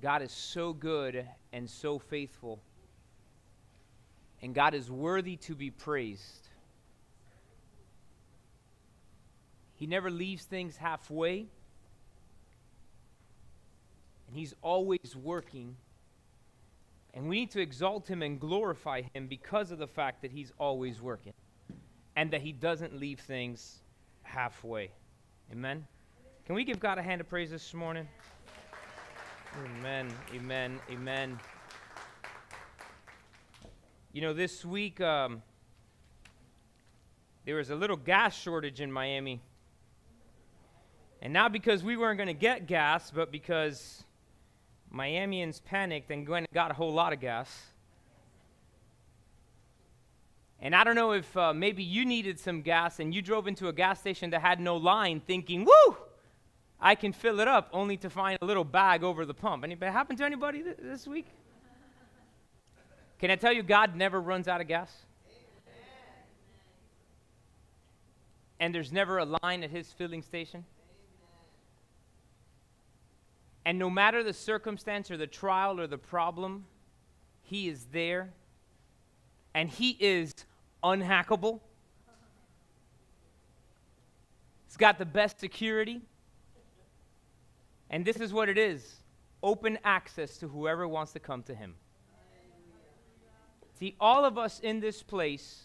God is so good and so faithful. And God is worthy to be praised. He never leaves things halfway. And He's always working. And we need to exalt Him and glorify Him because of the fact that He's always working and that He doesn't leave things halfway. Amen? Can we give God a hand of praise this morning? Amen, amen, amen. You know, this week um, there was a little gas shortage in Miami. And not because we weren't going to get gas, but because Miamians panicked and went and got a whole lot of gas. And I don't know if uh, maybe you needed some gas and you drove into a gas station that had no line thinking, woo, I can fill it up, only to find a little bag over the pump. Anybody happened to anybody th- this week? Can I tell you, God never runs out of gas? And there's never a line at his filling station? And no matter the circumstance or the trial or the problem, he is there. And he is unhackable. He's got the best security. And this is what it is open access to whoever wants to come to him. See, all of us in this place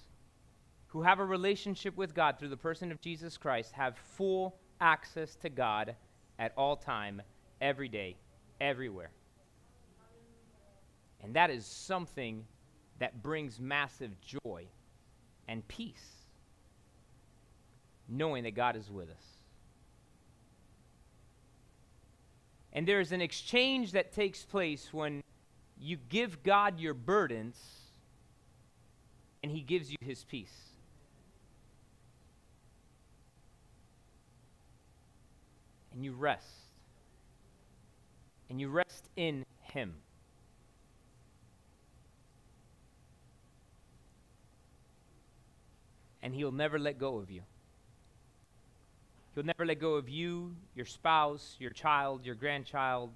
who have a relationship with God through the person of Jesus Christ have full access to God at all time, every day, everywhere. And that is something that brings massive joy and peace, knowing that God is with us. And there is an exchange that takes place when you give God your burdens and He gives you His peace. And you rest. And you rest in Him. And He'll never let go of you. He'll never let go of you, your spouse, your child, your grandchild.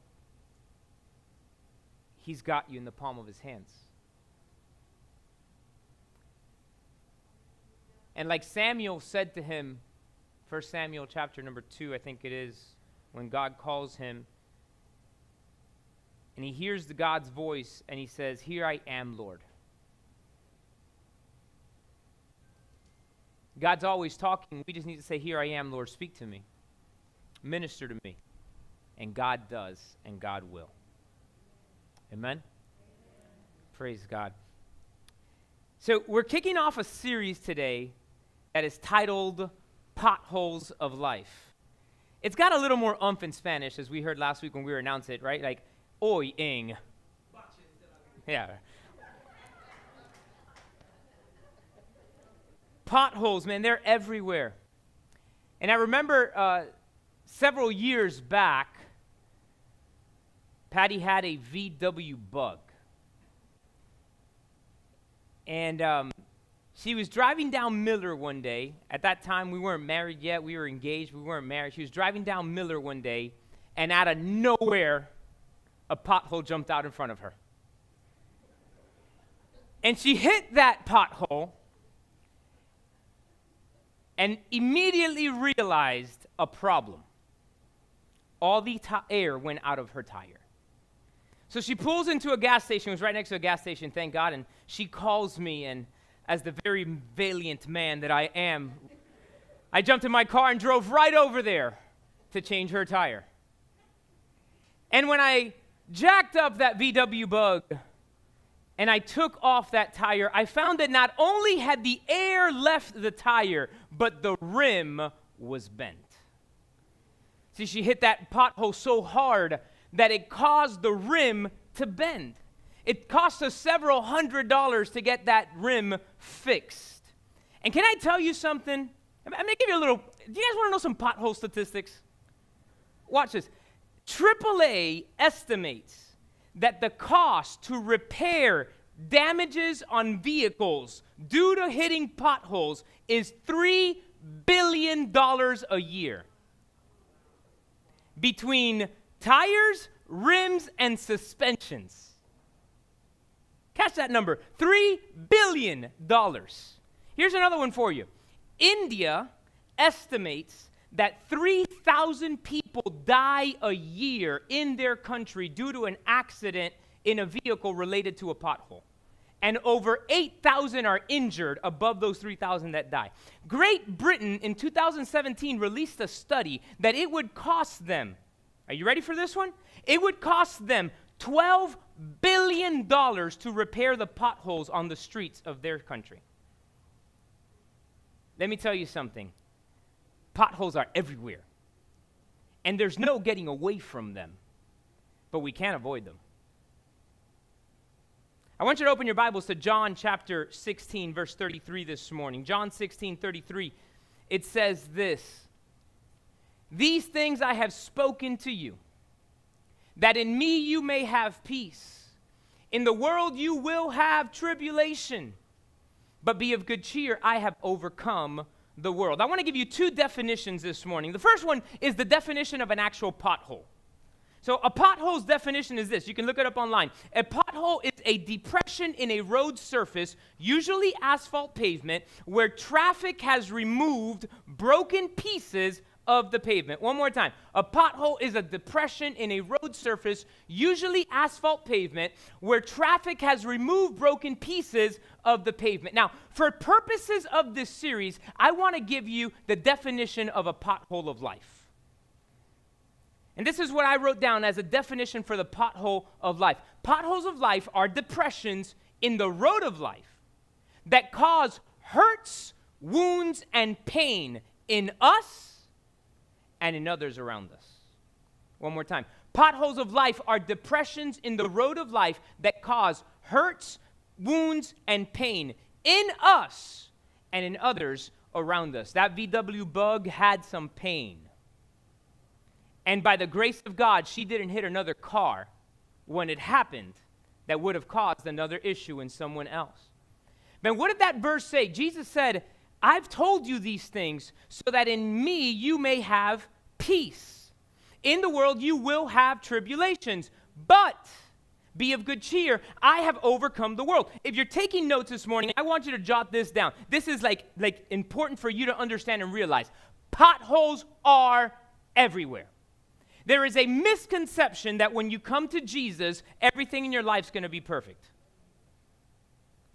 He's got you in the palm of his hands. And like Samuel said to him, 1 Samuel chapter number 2, I think it is, when God calls him, and he hears the God's voice and he says, Here I am, Lord. God's always talking. We just need to say, Here I am, Lord, speak to me. Minister to me. And God does, and God will. Amen? Praise God. So, we're kicking off a series today that is titled Potholes of Life. It's got a little more umph in Spanish, as we heard last week when we were announced it, right? Like, hoy en. Yeah. Potholes, man, they're everywhere. And I remember uh, several years back, Patty had a VW bug. And um, she was driving down Miller one day. At that time, we weren't married yet. We were engaged. We weren't married. She was driving down Miller one day, and out of nowhere, a pothole jumped out in front of her. And she hit that pothole and immediately realized a problem. All the t- air went out of her tire. So she pulls into a gas station, it was right next to a gas station, thank God, and she calls me, and as the very valiant man that I am, I jumped in my car and drove right over there to change her tire. And when I jacked up that VW bug, and I took off that tire, I found that not only had the air left the tire, but the rim was bent. See, she hit that pothole so hard that it caused the rim to bend. It cost us several hundred dollars to get that rim fixed. And can I tell you something? I'm to give you a little. Do you guys want to know some pothole statistics? Watch this. AAA estimates that the cost to repair damages on vehicles due to hitting potholes is $3 billion a year. Between tires, rims, and suspensions. Catch that number $3 billion. Here's another one for you India estimates that 3,000 people die a year in their country due to an accident in a vehicle related to a pothole. And over 8,000 are injured above those 3,000 that die. Great Britain in 2017 released a study that it would cost them, are you ready for this one? It would cost them $12 billion to repair the potholes on the streets of their country. Let me tell you something potholes are everywhere, and there's no getting away from them, but we can't avoid them. I want you to open your Bibles to John chapter 16, verse 33 this morning. John 16, 33. It says this These things I have spoken to you, that in me you may have peace. In the world you will have tribulation, but be of good cheer. I have overcome the world. I want to give you two definitions this morning. The first one is the definition of an actual pothole. So, a pothole's definition is this you can look it up online. A pothole is a depression in a road surface, usually asphalt pavement, where traffic has removed broken pieces of the pavement. One more time. A pothole is a depression in a road surface, usually asphalt pavement, where traffic has removed broken pieces of the pavement. Now, for purposes of this series, I want to give you the definition of a pothole of life. And this is what I wrote down as a definition for the pothole of life. Potholes of life are depressions in the road of life that cause hurts, wounds, and pain in us and in others around us. One more time. Potholes of life are depressions in the road of life that cause hurts, wounds, and pain in us and in others around us. That VW bug had some pain. And by the grace of God, she didn't hit another car when it happened that would have caused another issue in someone else. Then what did that verse say? Jesus said, I've told you these things so that in me you may have peace. In the world you will have tribulations, but be of good cheer. I have overcome the world. If you're taking notes this morning, I want you to jot this down. This is like, like important for you to understand and realize. Potholes are everywhere. There is a misconception that when you come to Jesus, everything in your life is going to be perfect.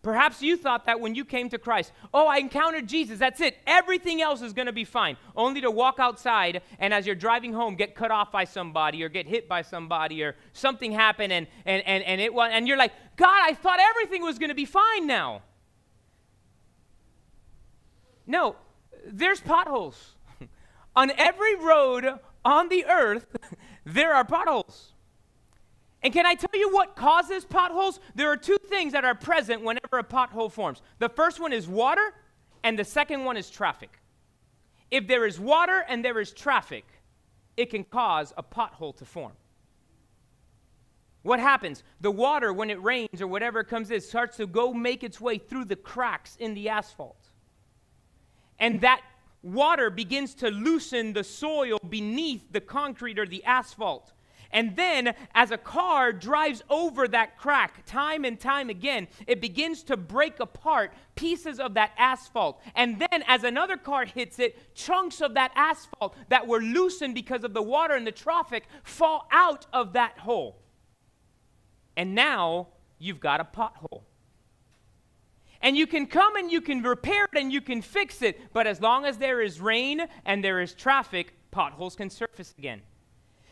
Perhaps you thought that when you came to Christ, oh, I encountered Jesus, that's it. Everything else is going to be fine. Only to walk outside and as you're driving home, get cut off by somebody or get hit by somebody or something happen and, and, and, and, it, and you're like, God, I thought everything was going to be fine now. No, there's potholes. on every road on the earth, there are potholes. And can I tell you what causes potholes? There are two things that are present whenever a pothole forms. The first one is water, and the second one is traffic. If there is water and there is traffic, it can cause a pothole to form. What happens? The water, when it rains or whatever comes in, starts to go make its way through the cracks in the asphalt. And that water begins to loosen the soil beneath the concrete or the asphalt. And then, as a car drives over that crack time and time again, it begins to break apart pieces of that asphalt. And then, as another car hits it, chunks of that asphalt that were loosened because of the water and the traffic fall out of that hole. And now you've got a pothole. And you can come and you can repair it and you can fix it, but as long as there is rain and there is traffic, potholes can surface again.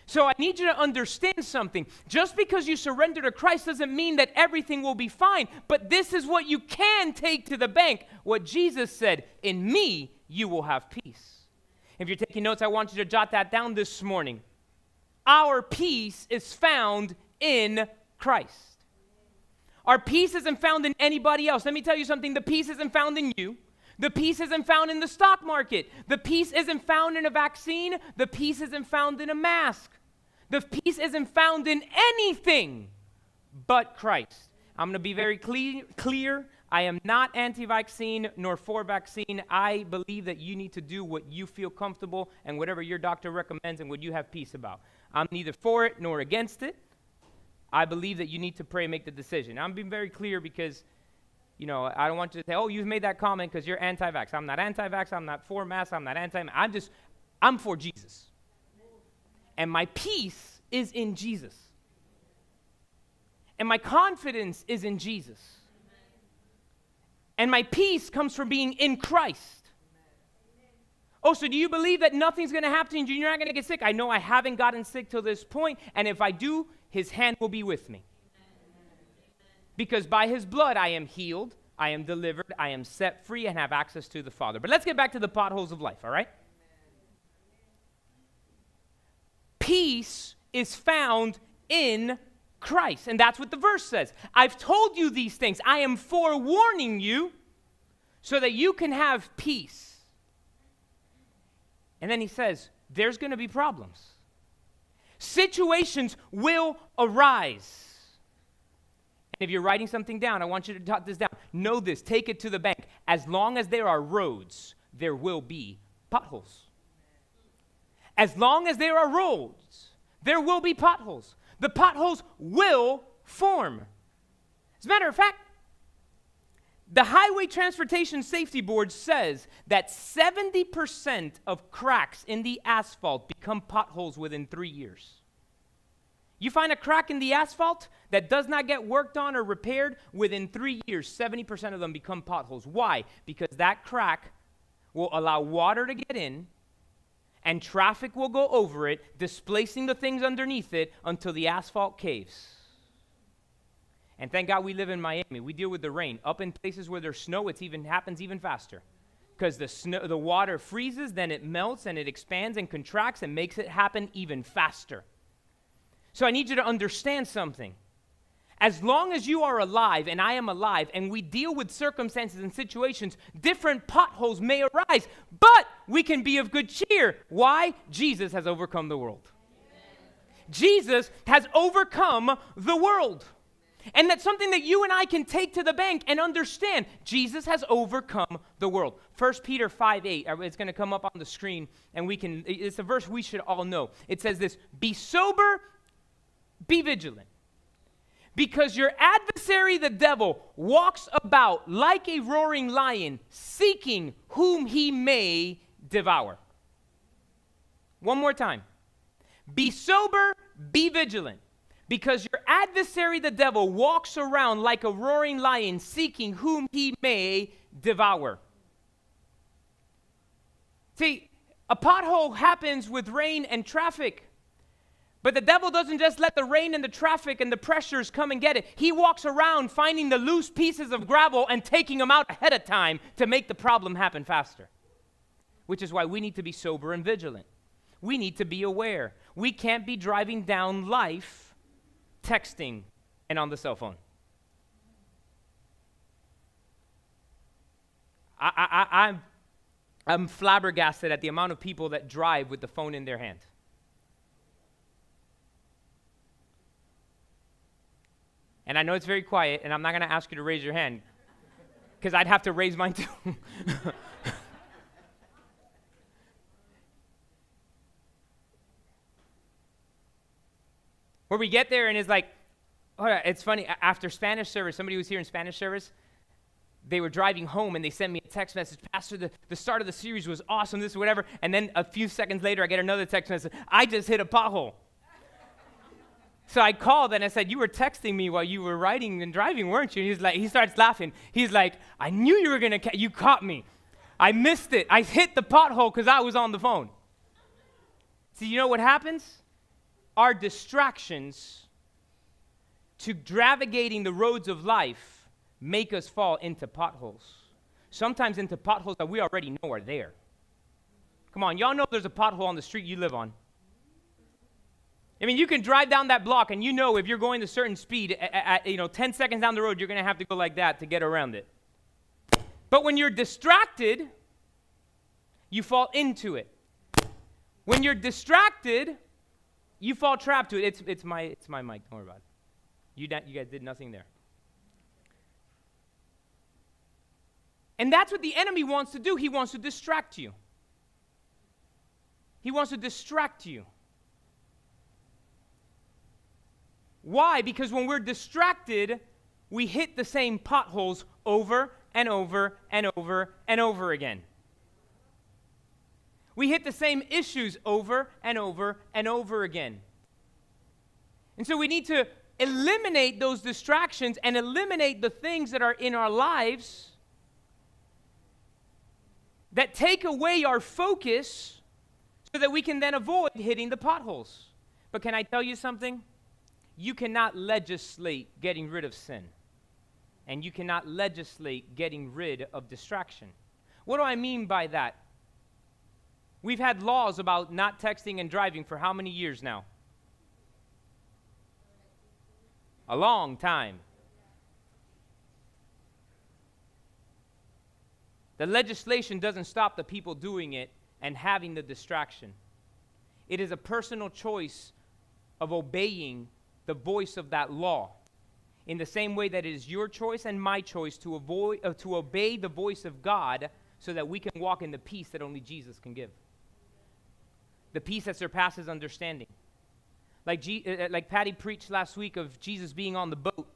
So I need you to understand something. Just because you surrender to Christ doesn't mean that everything will be fine, but this is what you can take to the bank. What Jesus said, In me you will have peace. If you're taking notes, I want you to jot that down this morning. Our peace is found in Christ. Our peace isn't found in anybody else. Let me tell you something the peace isn't found in you. The peace isn't found in the stock market. The peace isn't found in a vaccine. The peace isn't found in a mask. The peace isn't found in anything but Christ. I'm going to be very clear. I am not anti vaccine nor for vaccine. I believe that you need to do what you feel comfortable and whatever your doctor recommends and what you have peace about. I'm neither for it nor against it. I believe that you need to pray and make the decision. I'm being very clear because, you know, I don't want you to say, oh, you've made that comment because you're anti vax. I'm not anti vax. I'm not for mass. I'm not anti I'm just, I'm for Jesus. And my peace is in Jesus. And my confidence is in Jesus. And my peace comes from being in Christ. Oh, so do you believe that nothing's going to happen to you? You're not going to get sick? I know I haven't gotten sick till this point, and if I do, his hand will be with me. Because by his blood I am healed, I am delivered, I am set free, and have access to the Father. But let's get back to the potholes of life, all right? Peace is found in Christ. And that's what the verse says. I've told you these things. I am forewarning you so that you can have peace. And then he says, there's going to be problems. Situations will arise. And if you're writing something down, I want you to jot this down. Know this, take it to the bank. As long as there are roads, there will be potholes. As long as there are roads, there will be potholes. The potholes will form. As a matter of fact, the Highway Transportation Safety Board says that 70% of cracks in the asphalt become potholes within three years. You find a crack in the asphalt that does not get worked on or repaired within three years, 70% of them become potholes. Why? Because that crack will allow water to get in and traffic will go over it, displacing the things underneath it until the asphalt caves. And thank God we live in Miami. We deal with the rain. Up in places where there's snow, it even happens even faster. Because the snow the water freezes, then it melts and it expands and contracts and makes it happen even faster. So I need you to understand something. As long as you are alive and I am alive and we deal with circumstances and situations, different potholes may arise, but we can be of good cheer. Why? Jesus has overcome the world. Jesus has overcome the world. And that's something that you and I can take to the bank and understand. Jesus has overcome the world. 1 Peter 5 8, uh, it's going to come up on the screen, and we can, it's a verse we should all know. It says this Be sober, be vigilant. Because your adversary, the devil, walks about like a roaring lion, seeking whom he may devour. One more time. Be sober, be vigilant because your adversary, the devil, walks around like a roaring lion seeking whom he may devour. See, a pothole happens with rain and traffic. But the devil doesn't just let the rain and the traffic and the pressures come and get it. He walks around finding the loose pieces of gravel and taking them out ahead of time to make the problem happen faster. Which is why we need to be sober and vigilant. We need to be aware. We can't be driving down life texting, and on the cell phone. I, I, I'm, I'm flabbergasted at the amount of people that drive with the phone in their hand. And I know it's very quiet, and I'm not going to ask you to raise your hand because I'd have to raise mine too. Where we get there and it's like, oh, it's funny. After Spanish service, somebody was here in Spanish service. They were driving home and they sent me a text message. Pastor, the, the start of the series was awesome, this, or whatever. And then a few seconds later, I get another text message. I just hit a pothole. So I called and I said, You were texting me while you were riding and driving, weren't you? And he's like, he starts laughing. He's like, I knew you were gonna ca- you caught me. I missed it. I hit the pothole because I was on the phone. See, you know what happens? Our distractions to navigating the roads of life make us fall into potholes. Sometimes into potholes that we already know are there. Come on, y'all know there's a pothole on the street you live on. I mean, you can drive down that block and you know if you're going a certain speed, at, at, you know, 10 seconds down the road, you're going to have to go like that to get around it. But when you're distracted, you fall into it. When you're distracted, you fall trapped to it. It's, it's, my, it's my mic. Don't worry about it. You, you guys did nothing there. And that's what the enemy wants to do. He wants to distract you. He wants to distract you. Why? Because when we're distracted, we hit the same potholes over and over and over and over again. We hit the same issues over and over and over again. And so we need to eliminate those distractions and eliminate the things that are in our lives that take away our focus so that we can then avoid hitting the potholes. But can I tell you something? You cannot legislate getting rid of sin and you cannot legislate getting rid of distraction. What do I mean by that? We've had laws about not texting and driving for how many years now? A long time. The legislation doesn't stop the people doing it and having the distraction. It is a personal choice of obeying the voice of that law in the same way that it is your choice and my choice to, avoid, uh, to obey the voice of God so that we can walk in the peace that only Jesus can give. The peace that surpasses understanding. Like, G, uh, like Patty preached last week of Jesus being on the boat,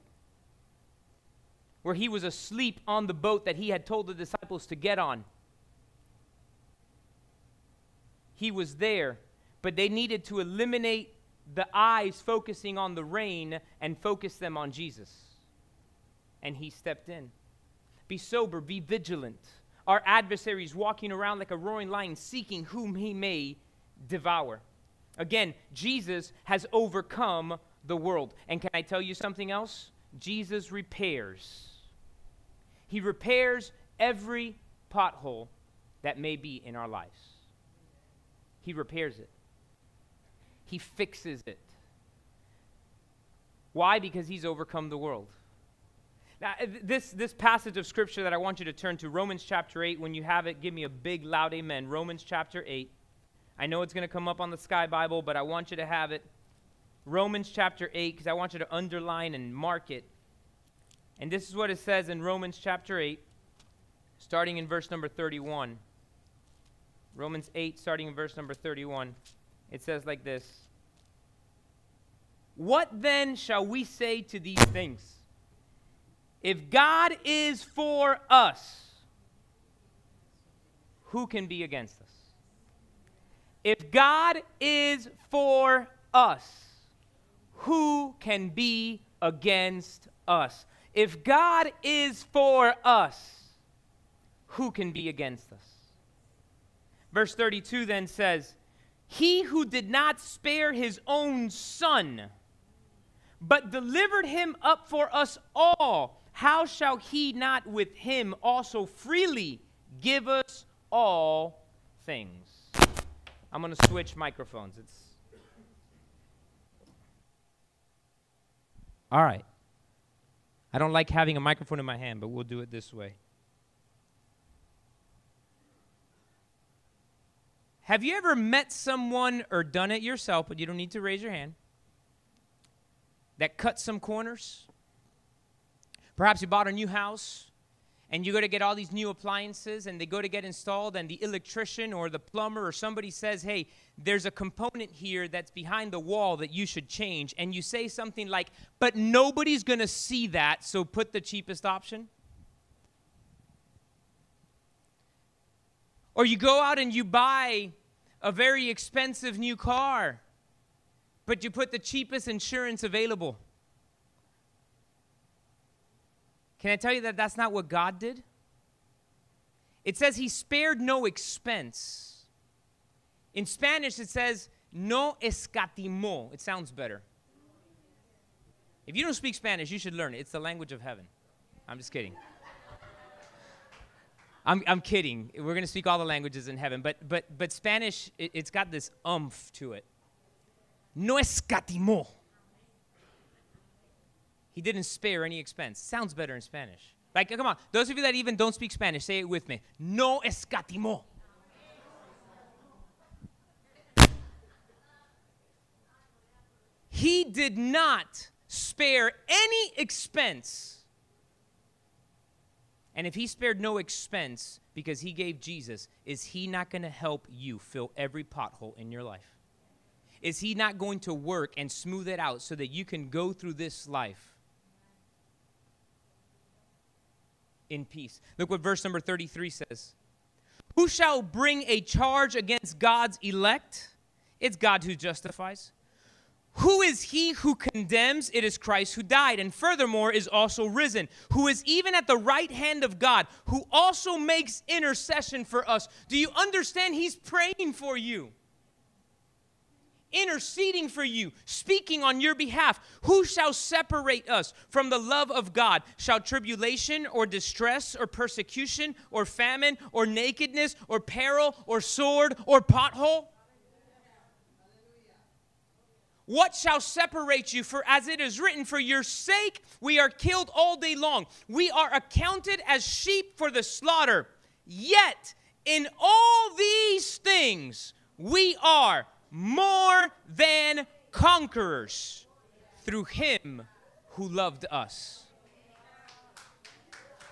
where he was asleep on the boat that he had told the disciples to get on. He was there, but they needed to eliminate the eyes focusing on the rain and focus them on Jesus. And he stepped in. Be sober, be vigilant. Our adversaries walking around like a roaring lion, seeking whom he may devour. Again, Jesus has overcome the world. And can I tell you something else? Jesus repairs. He repairs every pothole that may be in our lives. He repairs it. He fixes it. Why? Because he's overcome the world. Now, uh, this, this passage of scripture that I want you to turn to, Romans chapter 8, when you have it, give me a big, loud amen. Romans chapter 8. I know it's going to come up on the Sky Bible, but I want you to have it. Romans chapter 8, because I want you to underline and mark it. And this is what it says in Romans chapter 8, starting in verse number 31. Romans 8, starting in verse number 31. It says like this What then shall we say to these things? If God is for us, who can be against us? If God is for us, who can be against us? If God is for us, who can be against us? Verse 32 then says, he who did not spare his own son, but delivered him up for us all, how shall he not with him also freely give us all things? I'm going to switch microphones. It's All right. I don't like having a microphone in my hand, but we'll do it this way. Have you ever met someone or done it yourself, but you don't need to raise your hand, that cut some corners? Perhaps you bought a new house and you go to get all these new appliances and they go to get installed and the electrician or the plumber or somebody says, "Hey, there's a component here that's behind the wall that you should change." And you say something like, "But nobody's going to see that, so put the cheapest option?" Or you go out and you buy a very expensive new car, but you put the cheapest insurance available. Can I tell you that that's not what God did? It says he spared no expense. In Spanish, it says no escatimó. It sounds better. If you don't speak Spanish, you should learn it. It's the language of heaven. I'm just kidding. I'm, I'm kidding. We're going to speak all the languages in heaven, but, but, but Spanish, it, it's got this umph to it. No escatimó. He didn't spare any expense. Sounds better in Spanish. Like, come on. Those of you that even don't speak Spanish, say it with me. No escatimó. He did not spare any expense and if he spared no expense because he gave Jesus, is he not going to help you fill every pothole in your life? is He not going to work and smooth it out so that you can go through this life in peace? Look what verse number 33 says Who shall bring a charge against God's elect? It's God who justifies. Who is he who condemns? It is Christ who died, and furthermore is also risen, who is even at the right hand of God, who also makes intercession for us. Do you understand? He's praying for you, interceding for you, speaking on your behalf. Who shall separate us from the love of God? Shall tribulation or distress or persecution or famine or nakedness or peril or sword or pothole? What shall separate you? For as it is written, for your sake we are killed all day long. We are accounted as sheep for the slaughter. Yet in all these things we are more than conquerors through him who loved us.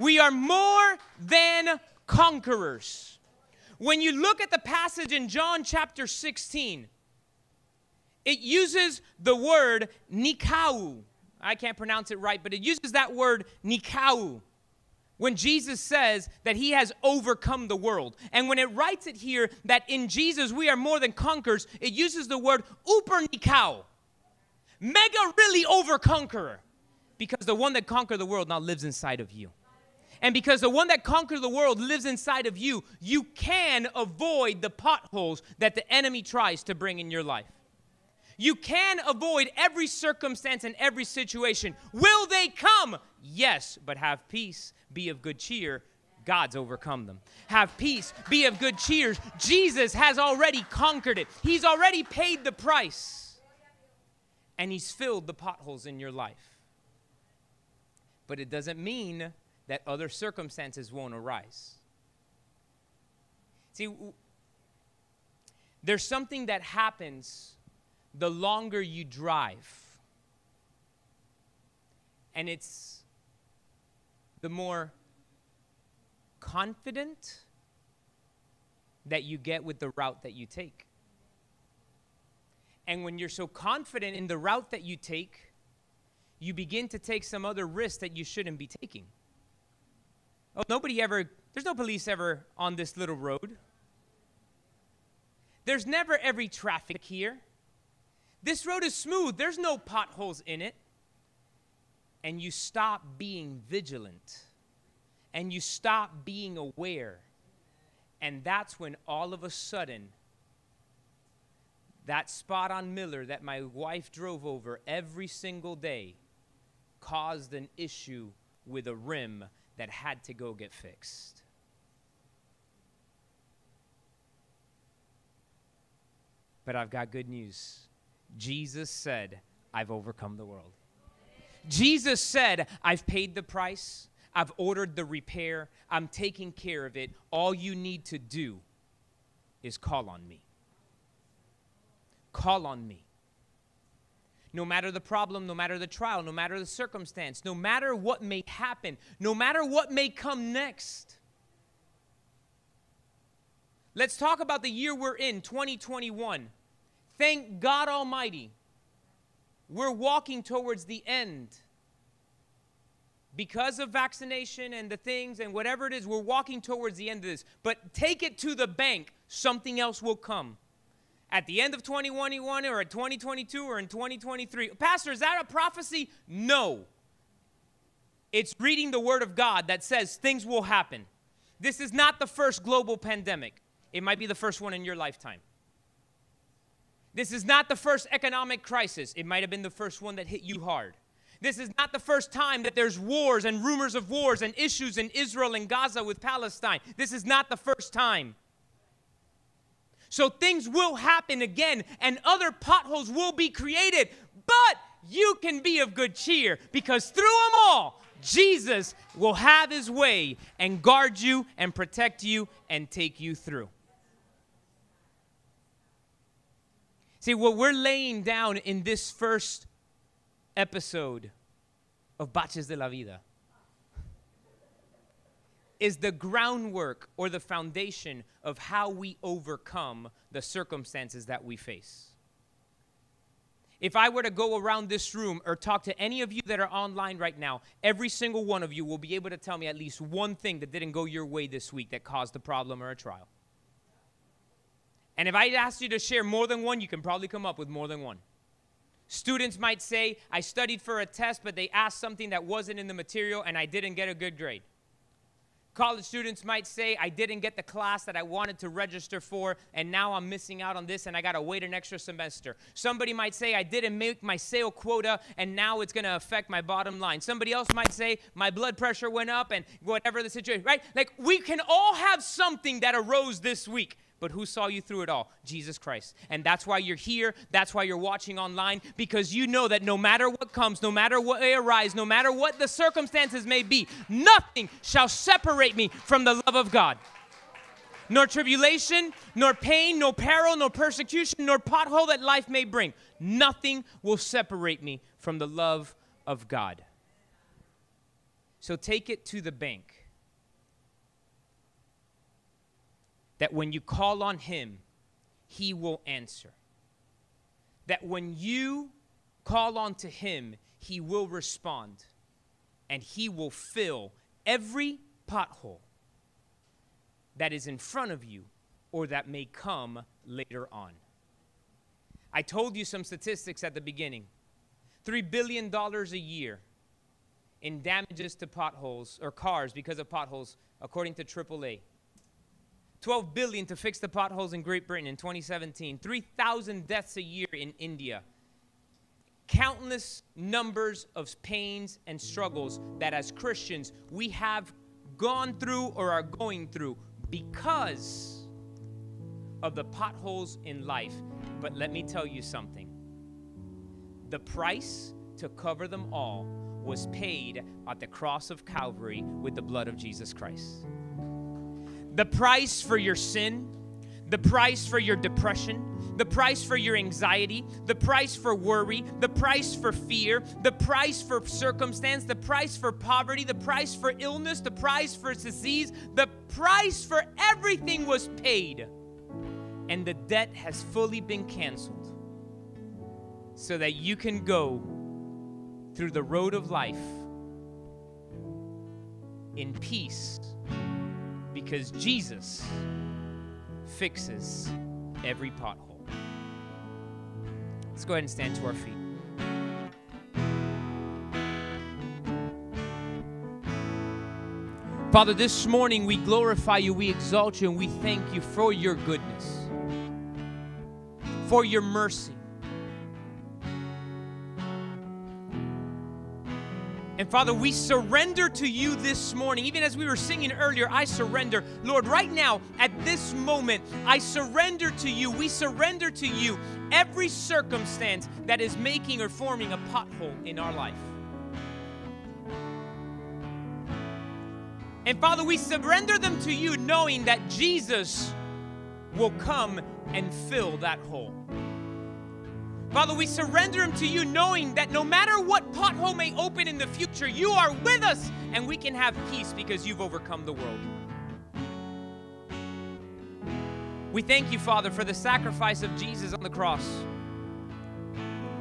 We are more than conquerors. When you look at the passage in John chapter 16, it uses the word nikau. I can't pronounce it right, but it uses that word nikau when Jesus says that he has overcome the world. And when it writes it here that in Jesus we are more than conquerors, it uses the word upernikau. Mega really over conqueror. Because the one that conquered the world now lives inside of you. And because the one that conquered the world lives inside of you, you can avoid the potholes that the enemy tries to bring in your life. You can avoid every circumstance and every situation. Will they come? Yes, but have peace, be of good cheer. God's overcome them. Have peace, be of good cheer. Jesus has already conquered it, He's already paid the price, and He's filled the potholes in your life. But it doesn't mean that other circumstances won't arise. See, there's something that happens the longer you drive. And it's the more confident that you get with the route that you take. And when you're so confident in the route that you take, you begin to take some other risks that you shouldn't be taking. Oh, nobody ever, there's no police ever on this little road. There's never every traffic here. This road is smooth, there's no potholes in it. And you stop being vigilant and you stop being aware. And that's when all of a sudden, that spot on Miller that my wife drove over every single day caused an issue with a rim that had to go get fixed. But I've got good news. Jesus said, I've overcome the world. Jesus said, I've paid the price, I've ordered the repair, I'm taking care of it. All you need to do is call on me. Call on me. No matter the problem, no matter the trial, no matter the circumstance, no matter what may happen, no matter what may come next. Let's talk about the year we're in, 2021. Thank God Almighty, we're walking towards the end. Because of vaccination and the things and whatever it is, we're walking towards the end of this. But take it to the bank, something else will come. At the end of 2021 or at 2022 or in 2023. Pastor, is that a prophecy? No. It's reading the Word of God that says things will happen. This is not the first global pandemic, it might be the first one in your lifetime. This is not the first economic crisis. It might have been the first one that hit you hard. This is not the first time that there's wars and rumors of wars and issues in Israel and Gaza with Palestine. This is not the first time. So things will happen again and other potholes will be created. But you can be of good cheer because through them all, Jesus will have his way and guard you and protect you and take you through. See, what we're laying down in this first episode of Baches de la Vida is the groundwork or the foundation of how we overcome the circumstances that we face. If I were to go around this room or talk to any of you that are online right now, every single one of you will be able to tell me at least one thing that didn't go your way this week that caused a problem or a trial. And if I asked you to share more than one, you can probably come up with more than one. Students might say, I studied for a test, but they asked something that wasn't in the material and I didn't get a good grade. College students might say, I didn't get the class that I wanted to register for, and now I'm missing out on this, and I got to wait an extra semester. Somebody might say, I didn't make my sale quota, and now it's going to affect my bottom line. Somebody else might say, my blood pressure went up, and whatever the situation, right? Like, we can all have something that arose this week. But who saw you through it all? Jesus Christ. And that's why you're here. That's why you're watching online, because you know that no matter what comes, no matter what may arise, no matter what the circumstances may be, nothing shall separate me from the love of God. Nor tribulation, nor pain, nor peril, nor persecution, nor pothole that life may bring. Nothing will separate me from the love of God. So take it to the bank. That when you call on Him, He will answer. That when you call on to Him, He will respond and He will fill every pothole that is in front of you or that may come later on. I told you some statistics at the beginning $3 billion a year in damages to potholes or cars because of potholes, according to AAA. 12 billion to fix the potholes in Great Britain in 2017, 3,000 deaths a year in India. Countless numbers of pains and struggles that as Christians we have gone through or are going through because of the potholes in life. But let me tell you something the price to cover them all was paid at the cross of Calvary with the blood of Jesus Christ. The price for your sin, the price for your depression, the price for your anxiety, the price for worry, the price for fear, the price for circumstance, the price for poverty, the price for illness, the price for disease, the price for everything was paid. And the debt has fully been canceled so that you can go through the road of life in peace because Jesus fixes every pothole. Let's go ahead and stand to our feet. Father, this morning we glorify you, we exalt you, and we thank you for your goodness, for your mercy Father, we surrender to you this morning. Even as we were singing earlier, I surrender. Lord, right now, at this moment, I surrender to you. We surrender to you every circumstance that is making or forming a pothole in our life. And Father, we surrender them to you knowing that Jesus will come and fill that hole. Father, we surrender them to you, knowing that no matter what pothole may open in the future, you are with us and we can have peace because you've overcome the world. We thank you, Father, for the sacrifice of Jesus on the cross.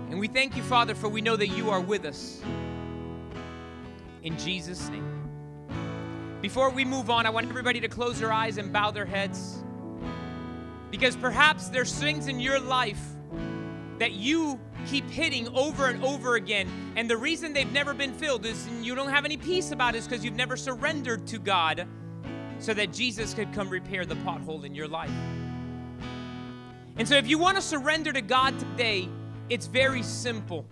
And we thank you, Father, for we know that you are with us. In Jesus' name. Before we move on, I want everybody to close their eyes and bow their heads. Because perhaps there's things in your life that you keep hitting over and over again. And the reason they've never been filled is you don't have any peace about it is because you've never surrendered to God so that Jesus could come repair the pothole in your life. And so if you want to surrender to God today, it's very simple.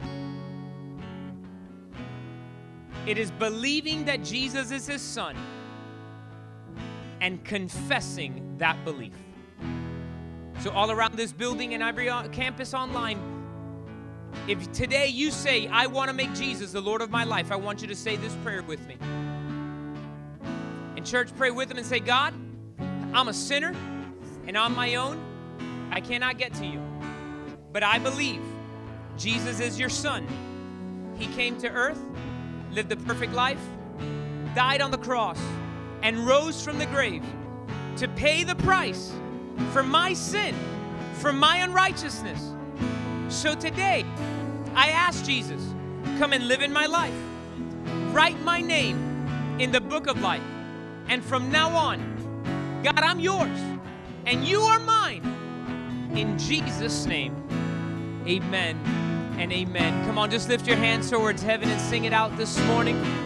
It is believing that Jesus is his son and confessing that belief. So, all around this building and every uh, campus online, if today you say, I want to make Jesus the Lord of my life, I want you to say this prayer with me. In church, pray with them and say, God, I'm a sinner, and on my own, I cannot get to you. But I believe Jesus is your son. He came to earth, lived a perfect life, died on the cross, and rose from the grave to pay the price for my sin, for my unrighteousness. So today, I ask Jesus, come and live in my life. Write my name in the book of life. And from now on, God, I'm yours and you are mine. In Jesus' name, amen and amen. Come on, just lift your hands towards heaven and sing it out this morning.